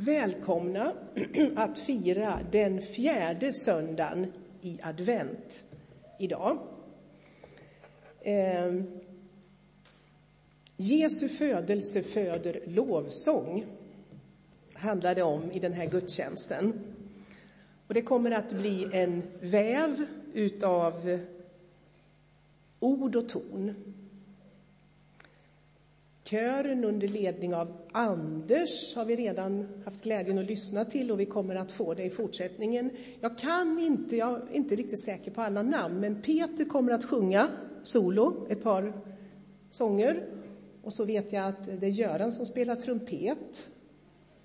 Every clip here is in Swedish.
välkomna att fira den fjärde söndagen i advent idag. Eh, Jesu födelse föder lovsång, handlar det om i den här gudstjänsten. Och det kommer att bli en väv utav ord och ton. Kören under ledning av Anders har vi redan haft glädjen att lyssna till och vi kommer att få det i fortsättningen. Jag kan inte, jag är inte riktigt säker på alla namn, men Peter kommer att sjunga solo, ett par sånger. Och så vet jag att det är Göran som spelar trumpet.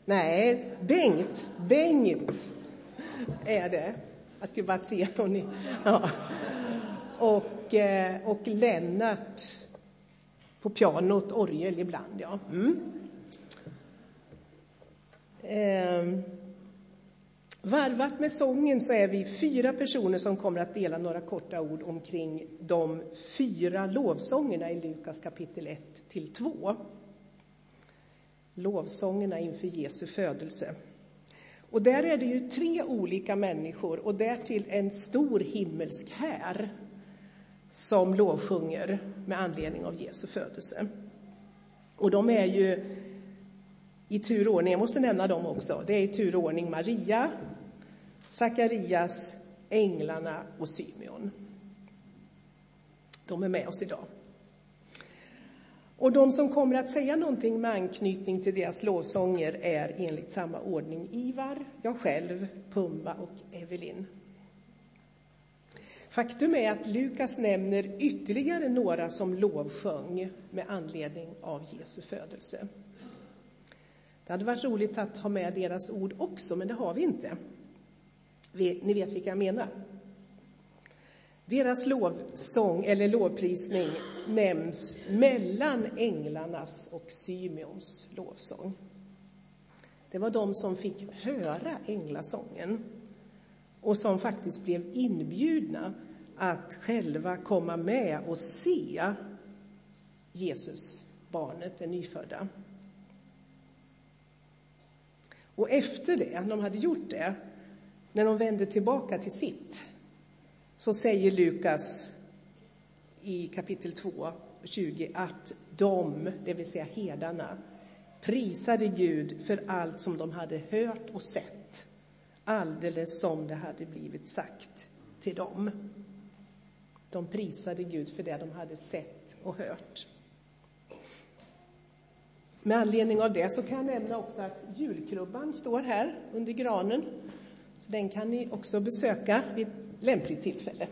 Nej, Bengt, Bengt är det. Jag skulle bara se om ni... Ja. Och, eh, och Lennart på pianot, orgel ibland, ja. Mm. Eh, varvat med sången så är vi fyra personer som kommer att dela några korta ord omkring de fyra lovsångerna i Lukas kapitel 1 till 2. Lovsångerna inför Jesu födelse. Och där är det ju tre olika människor och därtill en stor himmelsk här som lovsjunger med anledning av Jesu födelse. Och de är ju i tur och ordning, jag måste nämna dem också, det är i tur och ordning Maria, Sakarias, änglarna och Symeon. De är med oss idag. Och de som kommer att säga någonting med anknytning till deras lovsånger är enligt samma ordning Ivar, jag själv, Pumba och Evelin. Faktum är att Lukas nämner ytterligare några som lovsjöng med anledning av Jesu födelse. Det hade varit roligt att ha med deras ord också, men det har vi inte. Ni vet vilka jag menar. Deras lovsång eller lovprisning nämns mellan änglarnas och Symeons lovsång. Det var de som fick höra änglasången och som faktiskt blev inbjudna att själva komma med och se Jesus, barnet, det nyfödda. Och efter det, när de hade gjort det, när de vände tillbaka till sitt, så säger Lukas i kapitel 2, 20 att de, det vill säga herdarna, prisade Gud för allt som de hade hört och sett, alldeles som det hade blivit sagt till dem. De prisade Gud för det de hade sett och hört. Med anledning av det så kan jag nämna också att julkrubban står här under granen. Så den kan ni också besöka vid lämpligt tillfälle.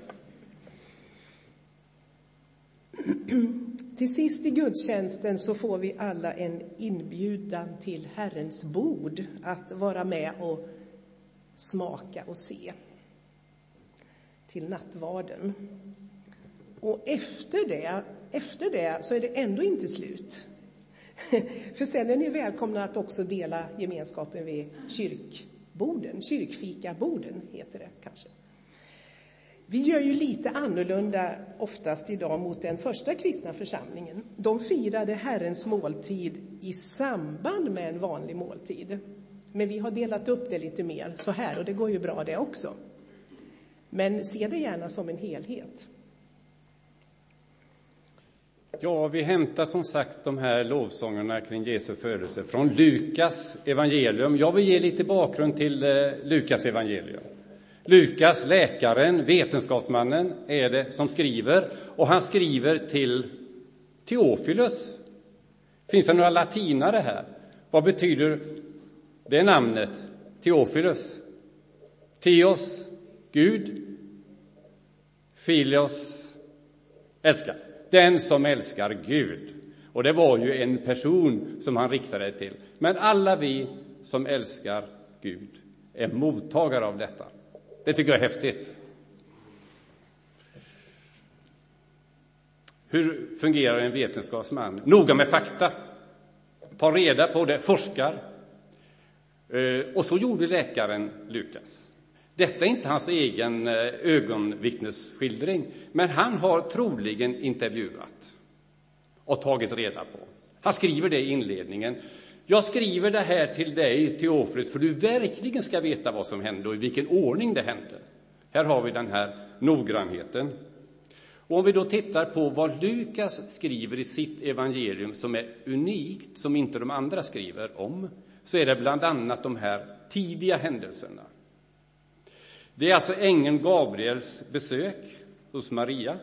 Till sist i gudstjänsten så får vi alla en inbjudan till Herrens bord att vara med och smaka och se till nattvarden. Och efter det, efter det så är det ändå inte slut. För sen är ni välkomna att också dela gemenskapen vid kyrkborden, kyrkfikaborden heter det kanske. Vi gör ju lite annorlunda oftast idag mot den första kristna församlingen. De firade Herrens måltid i samband med en vanlig måltid. Men vi har delat upp det lite mer så här och det går ju bra det också. Men se det gärna som en helhet. Ja, vi hämtar som sagt de här lovsångerna kring Jesu födelse från Lukas evangelium. Jag vill ge lite bakgrund till eh, Lukas evangelium. Lukas, läkaren, vetenskapsmannen, är det som skriver och han skriver till Teofilus. Finns det några latinare här? Vad betyder det namnet, Teofilus? Teos, Gud. Filios, älskar. Den som älskar Gud. Och det var ju en person som han riktade till. Men alla vi som älskar Gud är mottagare av detta. Det tycker jag är häftigt. Hur fungerar en vetenskapsman? Noga med fakta. Ta reda på det, forskar. Eh, och så gjorde läkaren Lukas. Detta är inte hans egen eh, ögonvittnesskildring, men han har troligen intervjuat och tagit reda på. Han skriver det i inledningen. Jag skriver det här till dig, Teofilus, för du verkligen ska veta vad som hände och i vilken ordning det hände. Här har vi den här noggrannheten. Och om vi då tittar på vad Lukas skriver i sitt evangelium som är unikt, som inte de andra skriver om, så är det bland annat de här tidiga händelserna. Det är alltså ängeln Gabriels besök hos Maria,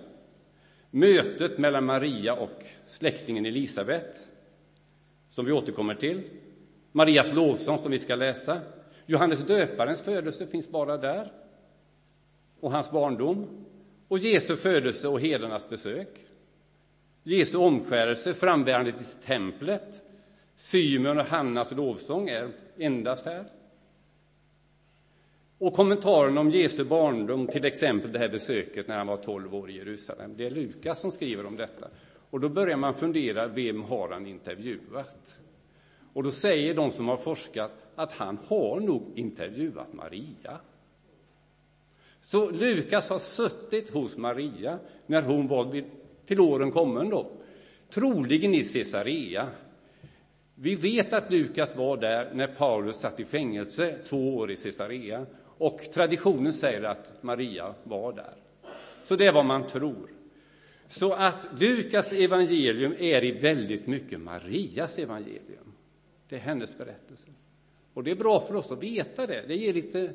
mötet mellan Maria och släktingen Elisabet, som vi återkommer till, Marias lovsång som vi ska läsa, Johannes döparens födelse finns bara där, och hans barndom, och Jesu födelse och herdarnas besök, Jesu omskärelse, frambärandet i templet, Simon och Hannas lovsång är endast här. Och kommentaren om Jesu barndom, till exempel det här besöket när han var 12 år i Jerusalem, det är Lukas som skriver om detta. Och då börjar man fundera, vem har han intervjuat? Och då säger de som har forskat att han har nog intervjuat Maria. Så Lukas har suttit hos Maria när hon var vid, till åren kommen då, troligen i Caesarea. Vi vet att Lukas var där när Paulus satt i fängelse två år i Caesarea och traditionen säger att Maria var där. Så det är vad man tror. Så att Lukas evangelium är i väldigt mycket Marias evangelium. Det är hennes berättelse. Och det är bra för oss att veta det. Det ger lite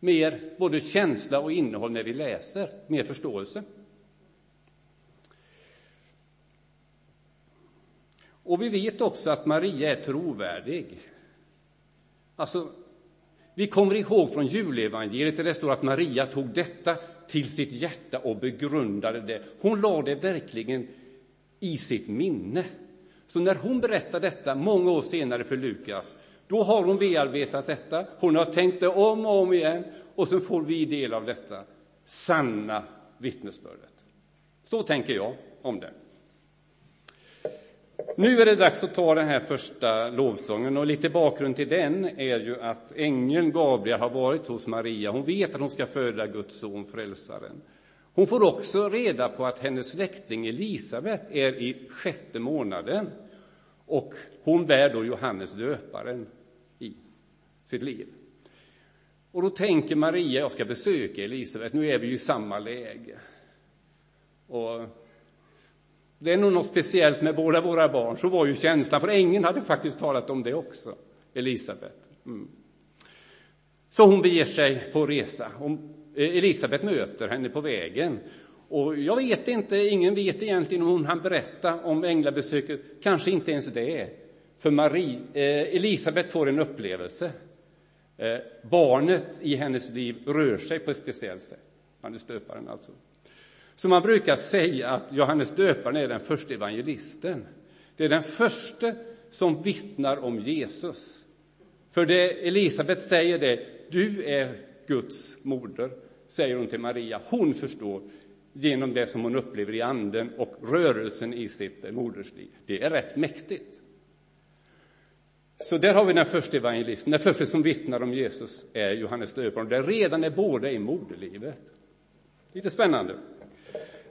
mer både känsla och innehåll när vi läser, mer förståelse. Och vi vet också att Maria är trovärdig. Alltså, vi kommer ihåg från julevangeliet där det står att Maria tog detta till sitt hjärta och begrundade det. Hon lade det verkligen i sitt minne. Så när hon berättar detta många år senare för Lukas, då har hon bearbetat detta, hon har tänkt det om och om igen och så får vi del av detta sanna vittnesbördet. Så tänker jag om det. Nu är det dags att ta den här första lovsången och lite bakgrund till den är ju att ängeln Gabriel har varit hos Maria. Hon vet att hon ska föda Guds son, frälsaren. Hon får också reda på att hennes släkting Elisabet är i sjätte månaden och hon bär då Johannes döparen i sitt liv. Och då tänker Maria, jag ska besöka Elisabet, nu är vi ju i samma läge. Och det är nog något speciellt med båda våra barn, så var ju känslan, för ängeln hade faktiskt talat om det också, Elisabet. Mm. Så hon beger sig på resa. Eh, Elisabet möter henne på vägen. Och jag vet inte, ingen vet egentligen om hon hann berätta om änglabesöket, kanske inte ens det. För Marie, eh, Elisabet får en upplevelse. Eh, barnet i hennes liv rör sig på ett speciellt sätt. Johannes döparen alltså. Så man brukar säga att Johannes döparen är den första evangelisten. Det är den första som vittnar om Jesus. För det Elisabet säger det, du är Guds moder, säger hon till Maria. Hon förstår genom det som hon upplever i anden och rörelsen i sitt modersliv. Det är rätt mäktigt. Så där har vi den första evangelisten, den första som vittnar om Jesus är Johannes döparen. Det redan är båda i moderlivet. Lite spännande.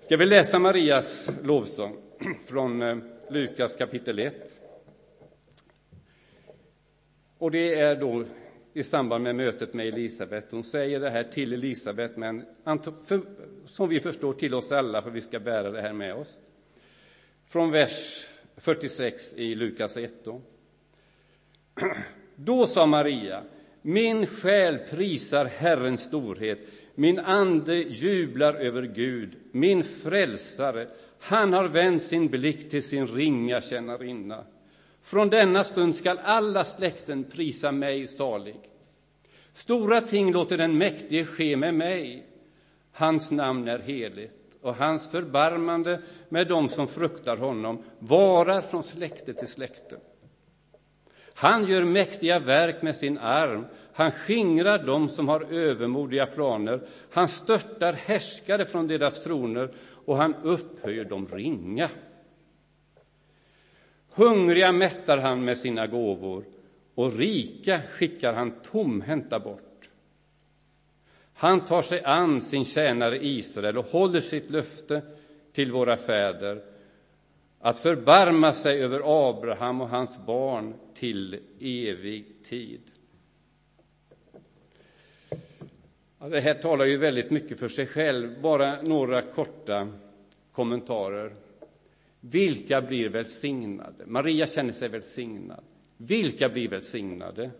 Ska vi läsa Marias lovsång från eh, Lukas kapitel 1. Och det är då i samband med mötet med Elisabet. Hon säger det här till Elisabet, men som vi förstår till oss alla, för vi ska bära det här med oss. Från vers 46 i Lukas 1. Då. Då sa Maria, min själ prisar Herrens storhet, min ande jublar över Gud, min frälsare. Han har vänt sin blick till sin ringa tjänarinna. Från denna stund skall alla släkten prisa mig salig. Stora ting låter den mäktige ske med mig. Hans namn är heligt och hans förbarmande med dem som fruktar honom varar från släkte till släkte. Han gör mäktiga verk med sin arm. Han skingrar dem som har övermodiga planer. Han störtar härskare från deras troner och han upphöjer de ringa. Hungriga mättar han med sina gåvor och rika skickar han tomhänta bort. Han tar sig an sin tjänare Israel och håller sitt löfte till våra fäder att förbarma sig över Abraham och hans barn till evig tid. Ja, det här talar ju väldigt mycket för sig själv. Bara några korta kommentarer. Vilka blir välsignade? Maria känner sig välsignad. Vilka blir välsignade?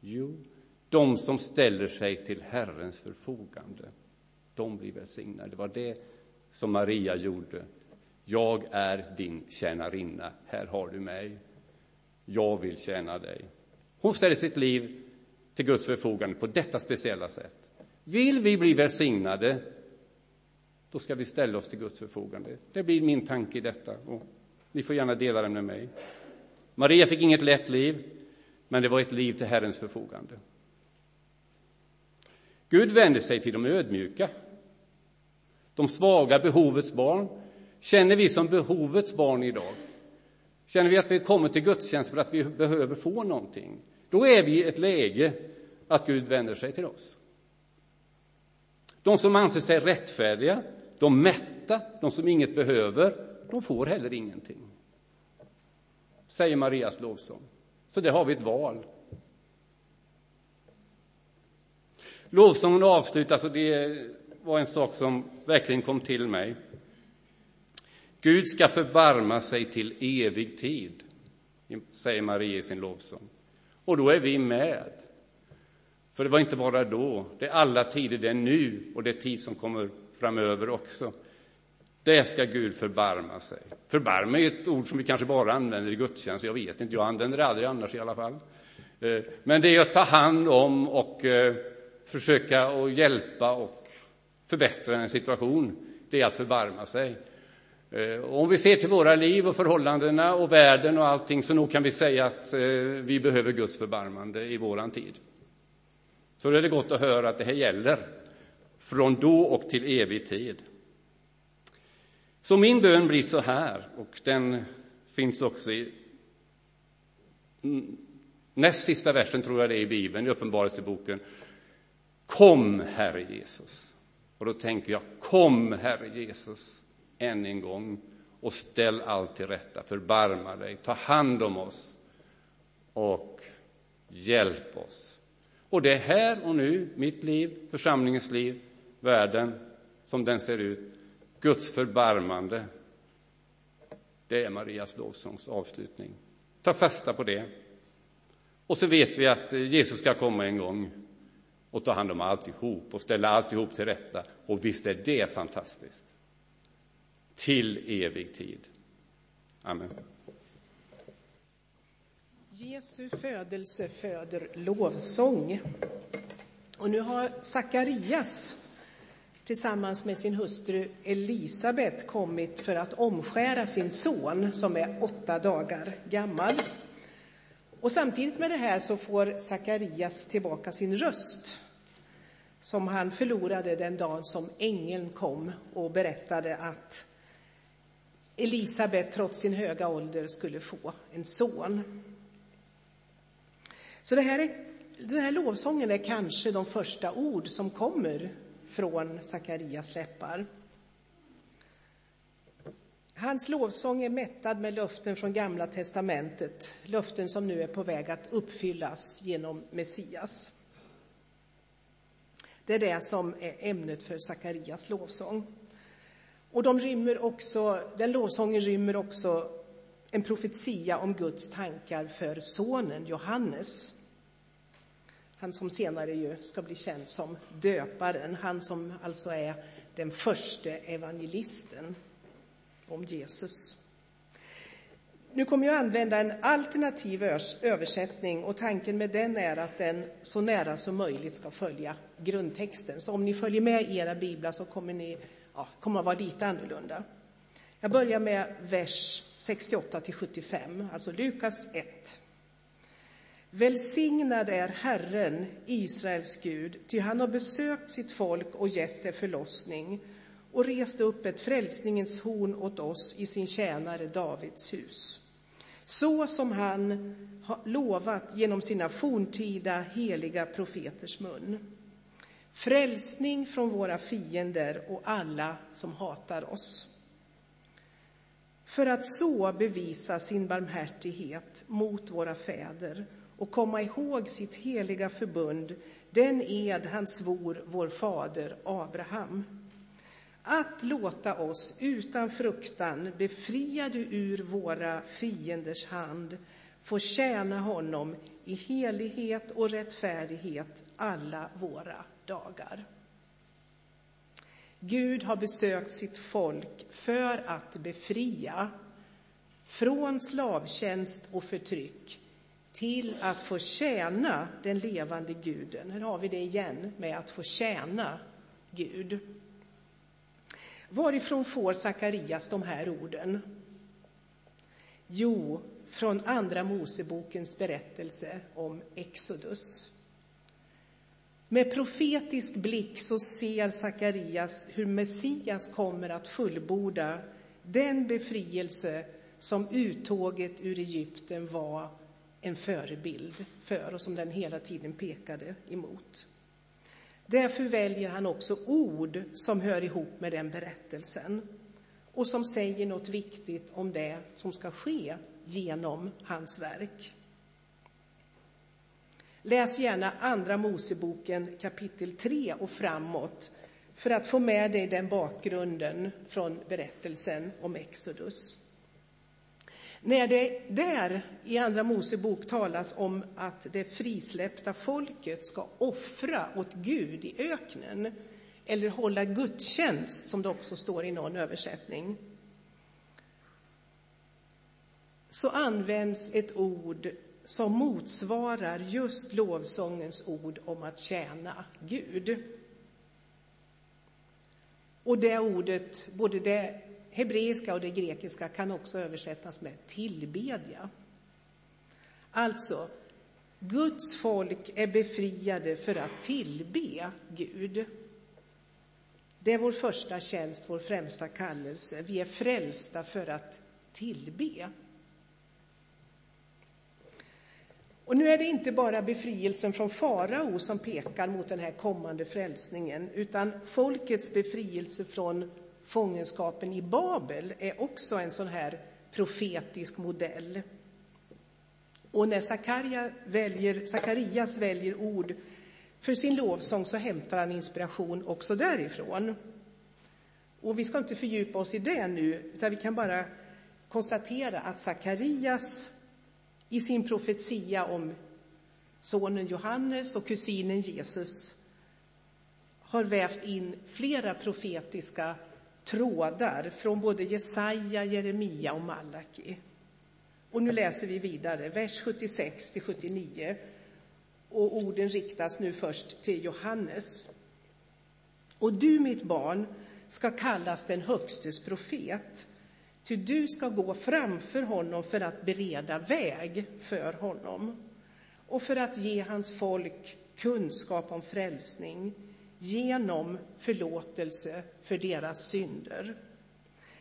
Jo, de som ställer sig till Herrens förfogande. De blir välsignade. Det var det som Maria gjorde. Jag är din tjänarinna. Här har du mig. Jag vill tjäna dig. Hon ställer sitt liv till Guds förfogande på detta speciella sätt. Vill vi bli välsignade, då ska vi ställa oss till Guds förfogande. Det blir min tanke i detta. Och ni får gärna dela den med mig. Maria fick inget lätt liv, men det var ett liv till Herrens förfogande. Gud vänder sig till de ödmjuka, de svaga, behovets barn. Känner vi som behovets barn idag? Känner vi att vi kommer till gudstjänst för att vi behöver få någonting? Då är vi i ett läge att Gud vänder sig till oss. De som anser sig rättfärdiga, de mätta, de som inget behöver, de får heller ingenting. Säger Marias lovsång. Så där har vi ett val. Lovsången avslutas, och det var en sak som verkligen kom till mig. Gud ska förbarma sig till evig tid, säger Maria i sin lovsång. Och då är vi med. För det var inte bara då, det är alla tider, det är nu och det är tid som kommer framöver också. Det ska Gud förbarma sig. Förbarma är ett ord som vi kanske bara använder i gudstjänst, jag vet inte, jag använder det aldrig annars i alla fall. Eh, men det är att ta hand om och eh, försöka att hjälpa och förbättra en situation, det är att förbarma sig. Eh, om vi ser till våra liv och förhållandena och världen och allting så nog kan vi säga att vi behöver Guds förbarmande i våran tid. Så är det gott att höra att det här gäller från då och till evig tid. Så min bön blir så här, och den finns också i näst sista versen, tror jag det är i Bibeln, i Uppenbarelseboken. Kom, Herre Jesus. Och då tänker jag, kom, Herre Jesus, än en gång och ställ allt till rätta, förbarma dig, ta hand om oss och hjälp oss. Och det är här och nu, mitt liv, församlingens liv, världen som den ser ut, Guds förbarmande. Det är Marias lovsångs avslutning. Ta fasta på det. Och så vet vi att Jesus ska komma en gång och ta hand om alltihop och ställa alltihop till rätta. Och visst är det fantastiskt. Till evig tid. Amen. Jesu födelse föder lovsång. Och nu har Sakarias tillsammans med sin hustru Elisabet kommit för att omskära sin son som är åtta dagar gammal. Och samtidigt med det här så får Sakarias tillbaka sin röst som han förlorade den dagen som ängeln kom och berättade att Elisabet trots sin höga ålder skulle få en son. Så det här är, den här lovsången är kanske de första ord som kommer från Sakarias läppar. Hans lovsång är mättad med löften från Gamla testamentet, löften som nu är på väg att uppfyllas genom Messias. Det är det som är ämnet för Sakarias lovsång. Och de rymmer också, den lovsången rymmer också en profetia om Guds tankar för sonen Johannes. Han som senare ju ska bli känd som döparen, han som alltså är den första evangelisten om Jesus. Nu kommer jag använda en alternativ översättning och tanken med den är att den så nära som möjligt ska följa grundtexten. Så om ni följer med i era biblar så kommer ni ja, kommer att vara lite annorlunda. Jag börjar med vers 68 till 75, alltså Lukas 1. Välsignad är Herren, Israels Gud, ty han har besökt sitt folk och gett det förlossning och rest upp ett frälsningens horn åt oss i sin tjänare Davids hus. Så som han har lovat genom sina forntida heliga profeters mun. Frälsning från våra fiender och alla som hatar oss för att så bevisa sin barmhärtighet mot våra fäder och komma ihåg sitt heliga förbund, den ed han svor vår fader Abraham. Att låta oss utan fruktan, befriade ur våra fienders hand, få tjäna honom i helighet och rättfärdighet alla våra dagar. Gud har besökt sitt folk för att befria från slavtjänst och förtryck till att få tjäna den levande guden. Här har vi det igen med att få tjäna Gud. Varifrån får Sakarias de här orden? Jo, från Andra Mosebokens berättelse om Exodus. Med profetisk blick så ser Sakarias hur Messias kommer att fullborda den befrielse som uttåget ur Egypten var en förebild för och som den hela tiden pekade emot. Därför väljer han också ord som hör ihop med den berättelsen och som säger något viktigt om det som ska ske genom hans verk. Läs gärna Andra Moseboken kapitel 3 och framåt för att få med dig den bakgrunden från berättelsen om Exodus. När det där i Andra Mosebok talas om att det frisläppta folket ska offra åt Gud i öknen eller hålla gudstjänst, som det också står i någon översättning, så används ett ord som motsvarar just lovsångens ord om att tjäna Gud. Och det ordet, både det hebreiska och det grekiska, kan också översättas med tillbedja. Alltså, Guds folk är befriade för att tillbe Gud. Det är vår första tjänst, vår främsta kallelse. Vi är frälsta för att tillbe. Och nu är det inte bara befrielsen från farao som pekar mot den här kommande frälsningen, utan folkets befrielse från fångenskapen i Babel är också en sån här profetisk modell. Och när Zakaria väljer, Sakarias väljer ord för sin lovsång så hämtar han inspiration också därifrån. Och vi ska inte fördjupa oss i det nu, utan vi kan bara konstatera att Sakarias i sin profetia om sonen Johannes och kusinen Jesus har vävt in flera profetiska trådar från både Jesaja, Jeremia och Malaki. Och nu läser vi vidare, vers 76 till 79. Och orden riktas nu först till Johannes. Och du, mitt barn, ska kallas den Högstes profet. Ty du ska gå framför honom för att bereda väg för honom och för att ge hans folk kunskap om frälsning genom förlåtelse för deras synder.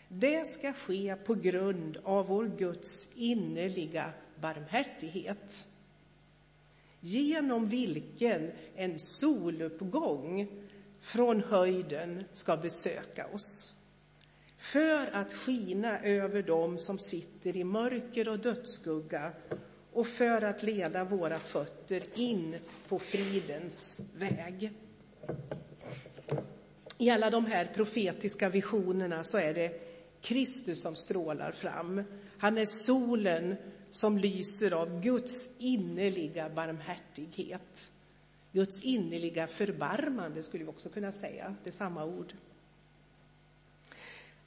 Det ska ske på grund av vår Guds innerliga barmhärtighet genom vilken en soluppgång från höjden ska besöka oss för att skina över dem som sitter i mörker och dödsskugga och för att leda våra fötter in på fridens väg. I alla de här profetiska visionerna så är det Kristus som strålar fram. Han är solen som lyser av Guds innerliga barmhärtighet. Guds innerliga förbarmande skulle vi också kunna säga, det är samma ord.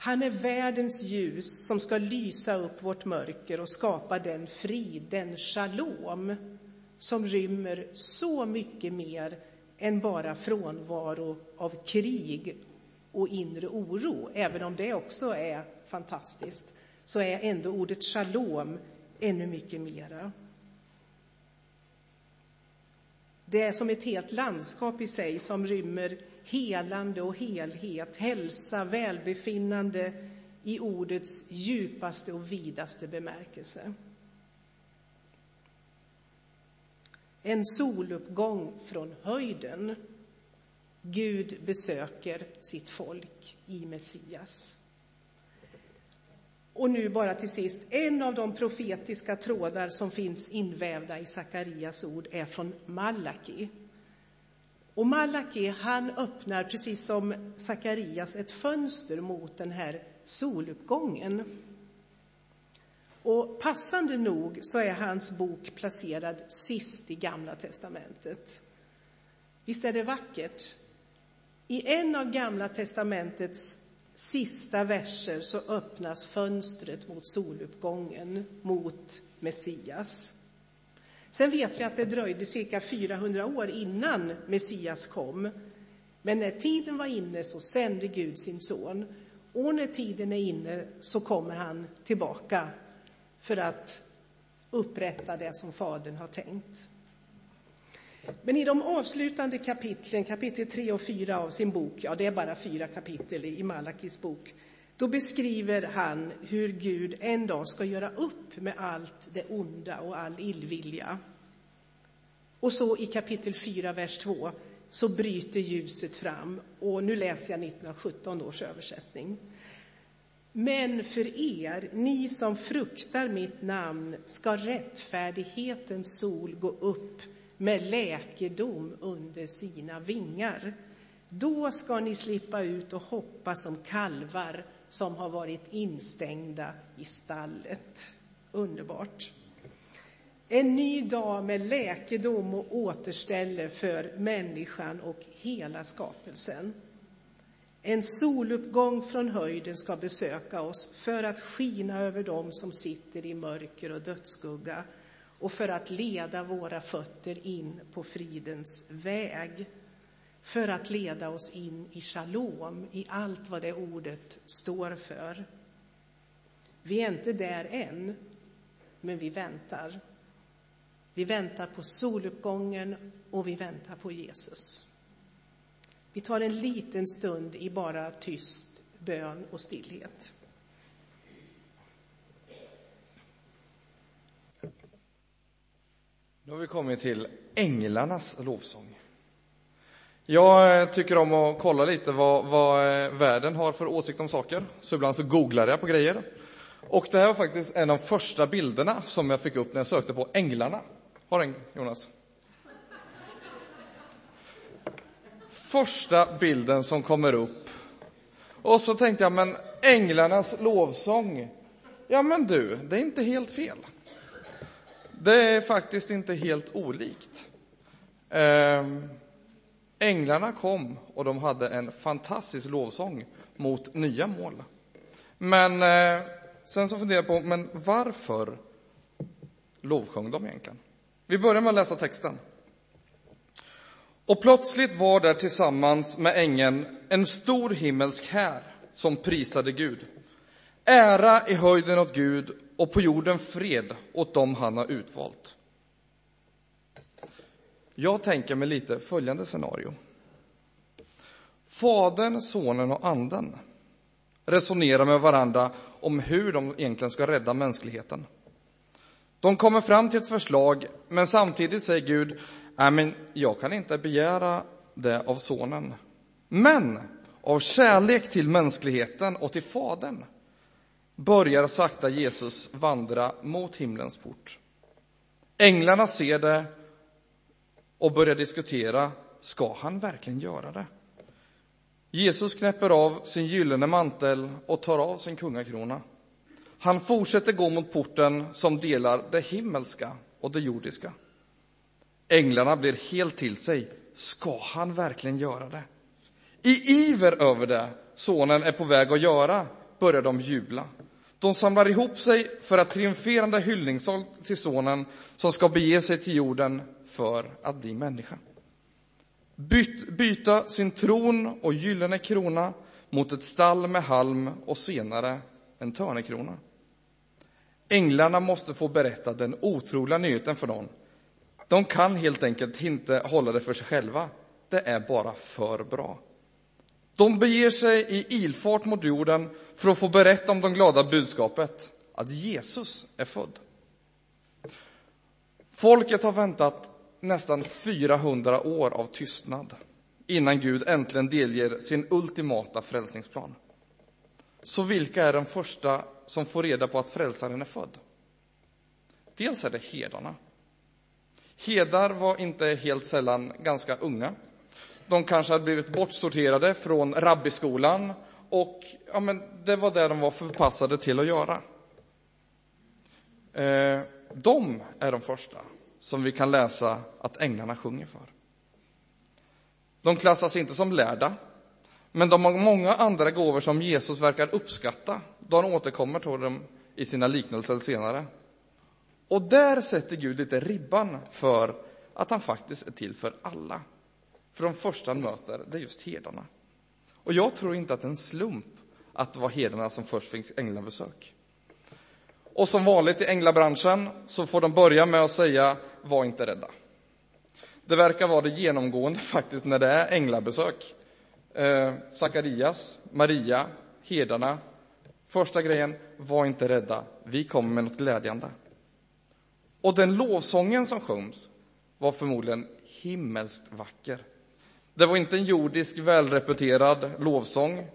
Han är världens ljus som ska lysa upp vårt mörker och skapa den frid, den shalom, som rymmer så mycket mer än bara frånvaro av krig och inre oro. Även om det också är fantastiskt, så är ändå ordet shalom ännu mycket mera. Det är som ett helt landskap i sig som rymmer helande och helhet, hälsa, välbefinnande i ordets djupaste och vidaste bemärkelse. En soluppgång från höjden. Gud besöker sitt folk i Messias. Och nu bara till sist, en av de profetiska trådar som finns invävda i Sakarias ord är från Malaki. Och Malaki, han öppnar precis som Sakarias ett fönster mot den här soluppgången. Och passande nog så är hans bok placerad sist i Gamla testamentet. Visst är det vackert? I en av Gamla testamentets sista verser så öppnas fönstret mot soluppgången, mot Messias. Sen vet vi att det dröjde cirka 400 år innan Messias kom. Men när tiden var inne så sände Gud sin son. Och när tiden är inne så kommer han tillbaka för att upprätta det som Fadern har tänkt. Men i de avslutande kapitlen, kapitel 3 och 4 av sin bok, ja det är bara fyra kapitel i Malakis bok, då beskriver han hur Gud en dag ska göra upp med allt det onda och all illvilja. Och så i kapitel 4, vers 2, så bryter ljuset fram. Och nu läser jag 1917 års översättning. Men för er, ni som fruktar mitt namn, ska rättfärdighetens sol gå upp med läkedom under sina vingar. Då ska ni slippa ut och hoppa som kalvar som har varit instängda i stallet. Underbart. En ny dag med läkedom och återställe för människan och hela skapelsen. En soluppgång från höjden ska besöka oss för att skina över dem som sitter i mörker och dödsskugga och för att leda våra fötter in på fridens väg. För att leda oss in i shalom, i allt vad det ordet står för. Vi är inte där än, men vi väntar. Vi väntar på soluppgången och vi väntar på Jesus. Vi tar en liten stund i bara tyst bön och stillhet. Nu har vi kommit till änglarnas lovsång. Jag eh, tycker om att kolla lite vad, vad eh, världen har för åsikt om saker, så ibland så googlar jag på grejer. Och det här var faktiskt en av de första bilderna som jag fick upp när jag sökte på änglarna. Har den, Jonas? Första bilden som kommer upp. Och så tänkte jag, men änglarnas lovsång. Ja, men du, det är inte helt fel. Det är faktiskt inte helt olikt. Ehm, änglarna kom och de hade en fantastisk lovsång mot nya mål. Men eh, sen så funderar jag på, men varför lovsjöng de egentligen? Vi börjar med att läsa texten. Och plötsligt var där tillsammans med ängeln en stor himmelsk här som prisade Gud. Ära i höjden åt Gud och på jorden fred åt dem han har utvalt. Jag tänker mig lite följande scenario. Fadern, Sonen och Anden resonerar med varandra om hur de egentligen ska rädda mänskligheten. De kommer fram till ett förslag, men samtidigt säger Gud, nej men jag kan inte begära det av sonen. Men av kärlek till mänskligheten och till Fadern börjar sakta Jesus vandra mot himlens port. Änglarna ser det och börjar diskutera, ska han verkligen göra det? Jesus knäpper av sin gyllene mantel och tar av sin kungakrona. Han fortsätter gå mot porten som delar det himmelska och det jordiska. Änglarna blir helt till sig. Ska han verkligen göra det? I iver över det sonen är på väg att göra börjar de jubla. De samlar ihop sig för att triumferande hyllningssång till sonen som ska bege sig till jorden för att bli människa. Byt, byta sin tron och gyllene krona mot ett stall med halm och senare en törnekrona. Änglarna måste få berätta den otroliga nyheten för någon. De kan helt enkelt inte hålla det för sig själva. Det är bara för bra. De beger sig i ilfart mot jorden för att få berätta om det glada budskapet att Jesus är född. Folket har väntat nästan 400 år av tystnad innan Gud äntligen delger sin ultimata frälsningsplan. Så vilka är de första som får reda på att frälsaren är född. Dels är det herdarna. Hedar var inte helt sällan ganska unga. De kanske hade blivit bortsorterade från rabbiskolan och ja, men det var det de var förpassade till att göra. Eh, de är de första som vi kan läsa att änglarna sjunger för. De klassas inte som lärda, men de har många andra gåvor som Jesus verkar uppskatta då han återkommer till dem i sina liknelser senare. Och där sätter Gud lite ribban för att han faktiskt är till för alla. För de första han möter, det är just herdarna. Och jag tror inte att det är en slump att det var herdarna som först fick änglabesök. Och som vanligt i änglabranschen så får de börja med att säga, var inte rädda. Det verkar vara det genomgående faktiskt när det är änglabesök. Eh, Sakarias, Maria, herdarna. Första grejen, var inte rädda, vi kommer med något glädjande. Och den lovsången som sjungs var förmodligen himmelskt vacker. Det var inte en jordisk välrepeterad lovsång,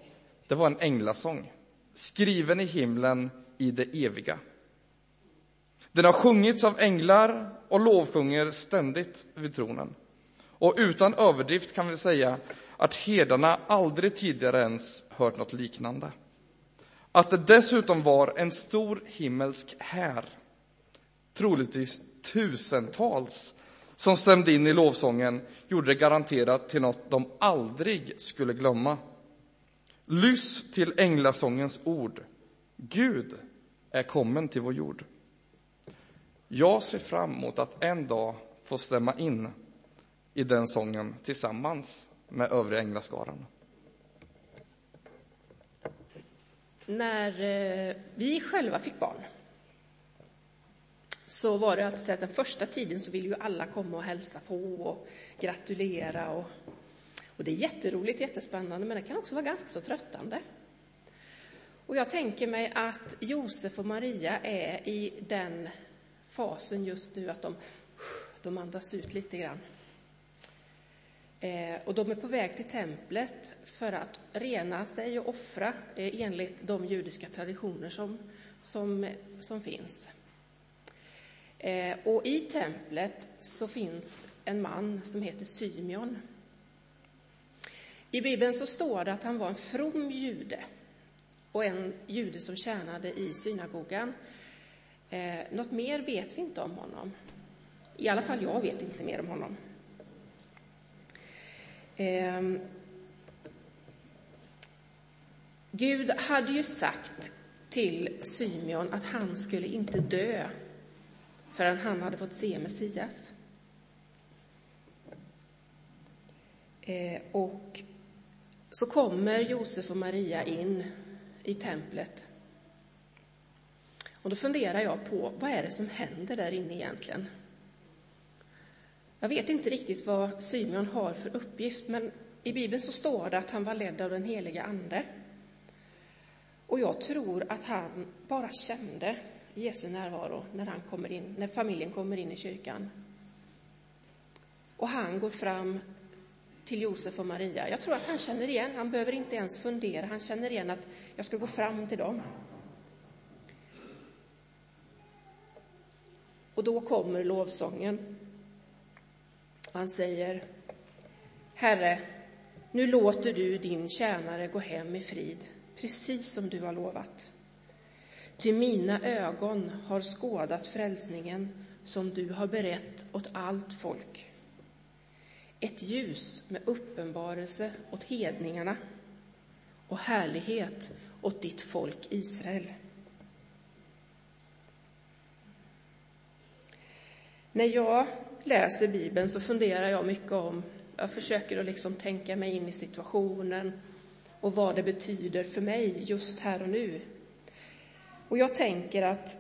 det var en änglasång, skriven i himlen i det eviga. Den har sjungits av änglar och lovsjunger ständigt vid tronen. Och utan överdrift kan vi säga att herdarna aldrig tidigare ens hört något liknande. Att det dessutom var en stor himmelsk här, troligtvis tusentals, som stämde in i lovsången gjorde det garanterat till något de aldrig skulle glömma. Lyss till änglasångens ord. Gud är kommen till vår jord. Jag ser fram emot att en dag få stämma in i den sången tillsammans med övriga änglaskaran. När eh, vi själva fick barn så var det alltid så att den första tiden så ville ju alla komma och hälsa på och gratulera. Och, och det är jätteroligt, jättespännande, men det kan också vara ganska så tröttande. Och jag tänker mig att Josef och Maria är i den fasen just nu att de, de andas ut lite grann. Eh, och de är på väg till templet för att rena sig och offra eh, enligt de judiska traditioner som, som, som finns. Eh, och i templet så finns en man som heter Symeon. I Bibeln så står det att han var en from jude och en jude som tjänade i synagogan. Eh, något mer vet vi inte om honom. I alla fall jag vet inte mer om honom. Eh, Gud hade ju sagt till Symeon att han skulle inte dö förrän han hade fått se Messias. Eh, och så kommer Josef och Maria in i templet. Och då funderar jag på, vad är det som händer där inne egentligen? Jag vet inte riktigt vad Symeon har för uppgift, men i Bibeln så står det att han var ledd av den heliga Ande. Och jag tror att han bara kände Jesu närvaro när, han kommer in, när familjen kommer in i kyrkan. Och han går fram till Josef och Maria. Jag tror att han känner igen, han behöver inte ens fundera, han känner igen att jag ska gå fram till dem. Och då kommer lovsången. Han säger, Herre, nu låter du din tjänare gå hem i frid, precis som du har lovat. Ty mina ögon har skådat frälsningen som du har berett åt allt folk. Ett ljus med uppenbarelse åt hedningarna och härlighet åt ditt folk Israel. När jag läser Bibeln så funderar jag mycket om, jag försöker att liksom tänka mig in i situationen och vad det betyder för mig just här och nu och jag tänker att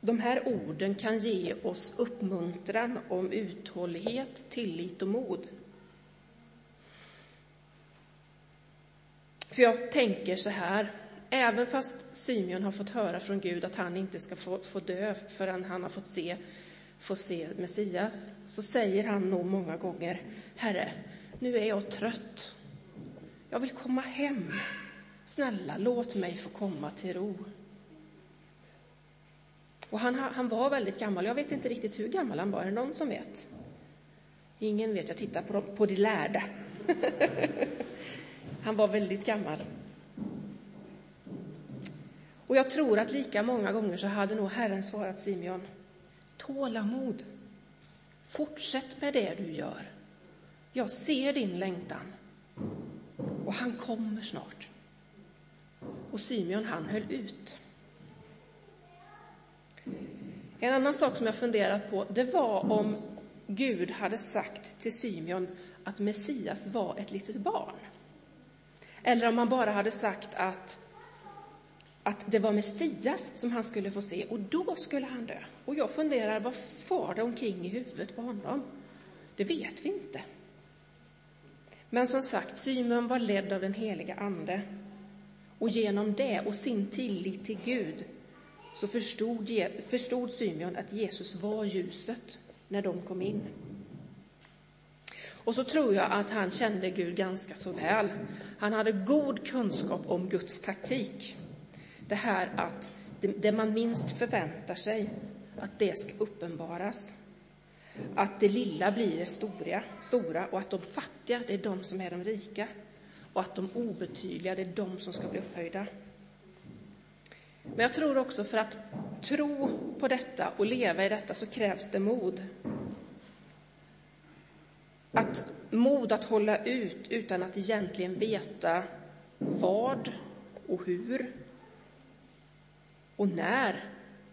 de här orden kan ge oss uppmuntran om uthållighet, tillit och mod. För jag tänker så här, även fast Symeon har fått höra från Gud att han inte ska få, få dö förrän han har fått se, få se Messias, så säger han nog många gånger, Herre, nu är jag trött. Jag vill komma hem. Snälla, låt mig få komma till ro. Och han, han var väldigt gammal. Jag vet inte riktigt hur gammal han var. Är det någon som vet? Ingen vet. Jag tittar på, på de lärda. han var väldigt gammal. Och jag tror att lika många gånger så hade nog Herren svarat Simeon, tålamod. Fortsätt med det du gör. Jag ser din längtan. Och han kommer snart. Och Simeon, han höll ut. En annan sak som jag funderat på, det var om Gud hade sagt till Simeon att Messias var ett litet barn. Eller om han bara hade sagt att, att det var Messias som han skulle få se och då skulle han dö. Och jag funderar, vad far det omkring i huvudet på honom? Det vet vi inte. Men som sagt, Simeon var ledd av den heliga Ande. Och genom det och sin tillit till Gud så förstod, förstod Symeon att Jesus var ljuset när de kom in. Och så tror jag att han kände Gud ganska så väl. Han hade god kunskap om Guds taktik. Det här att det man minst förväntar sig, att det ska uppenbaras. Att det lilla blir det stora, stora och att de fattiga, det är de som är de rika. Och att de obetydliga, det är de som ska bli upphöjda. Men jag tror också för att tro på detta och leva i detta så krävs det mod. Att mod att hålla ut utan att egentligen veta vad och hur och när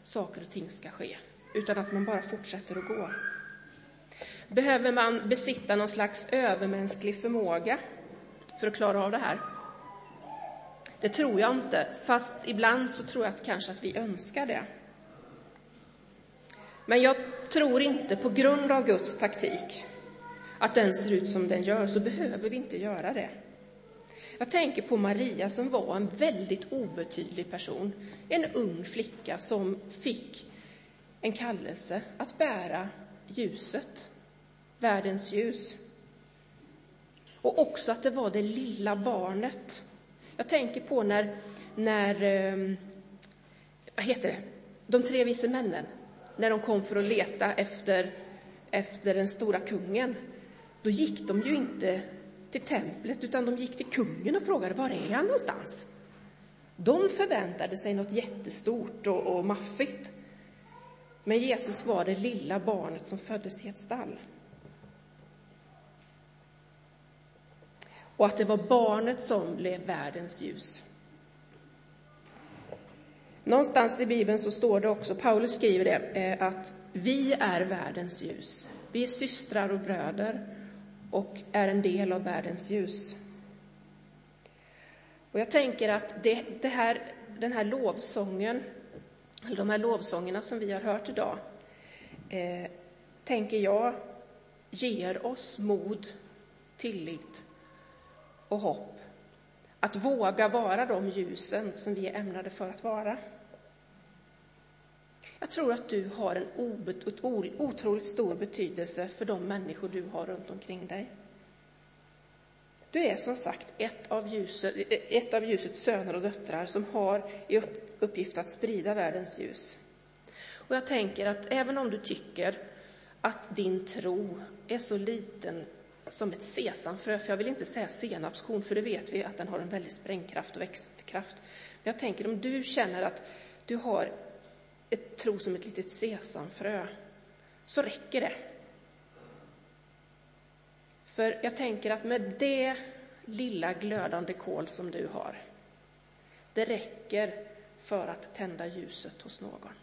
saker och ting ska ske, utan att man bara fortsätter att gå. Behöver man besitta någon slags övermänsklig förmåga för att klara av det här? Det tror jag inte, fast ibland så tror jag att kanske att vi önskar det. Men jag tror inte, på grund av Guds taktik, att den ser ut som den gör, så behöver vi inte göra det. Jag tänker på Maria som var en väldigt obetydlig person. En ung flicka som fick en kallelse att bära ljuset, världens ljus. Och också att det var det lilla barnet jag tänker på när, när ehm, vad heter det, de tre vise männen, när de kom för att leta efter, efter den stora kungen. Då gick de ju inte till templet, utan de gick till kungen och frågade var är han någonstans? De förväntade sig något jättestort och, och maffigt. Men Jesus var det lilla barnet som föddes i ett stall. Och att det var barnet som blev världens ljus. Någonstans i Bibeln så står det också, Paulus skriver det, eh, att vi är världens ljus. Vi är systrar och bröder och är en del av världens ljus. Och jag tänker att det, det här, den här lovsången, eller de här lovsångerna som vi har hört idag, eh, tänker jag ger oss mod, tillit och hopp. Att våga vara de ljusen som vi är ämnade för att vara. Jag tror att du har en otroligt stor betydelse för de människor du har runt omkring dig. Du är som sagt ett av, ljuset, ett av ljusets söner och döttrar som har i uppgift att sprida världens ljus. Och jag tänker att även om du tycker att din tro är så liten som ett sesamfrö, för jag vill inte säga senapskorn, för det vet vi att den har en väldig sprängkraft och växtkraft. Men jag tänker om du känner att du har ett tro som ett litet sesamfrö, så räcker det. För jag tänker att med det lilla glödande kol som du har, det räcker för att tända ljuset hos någon.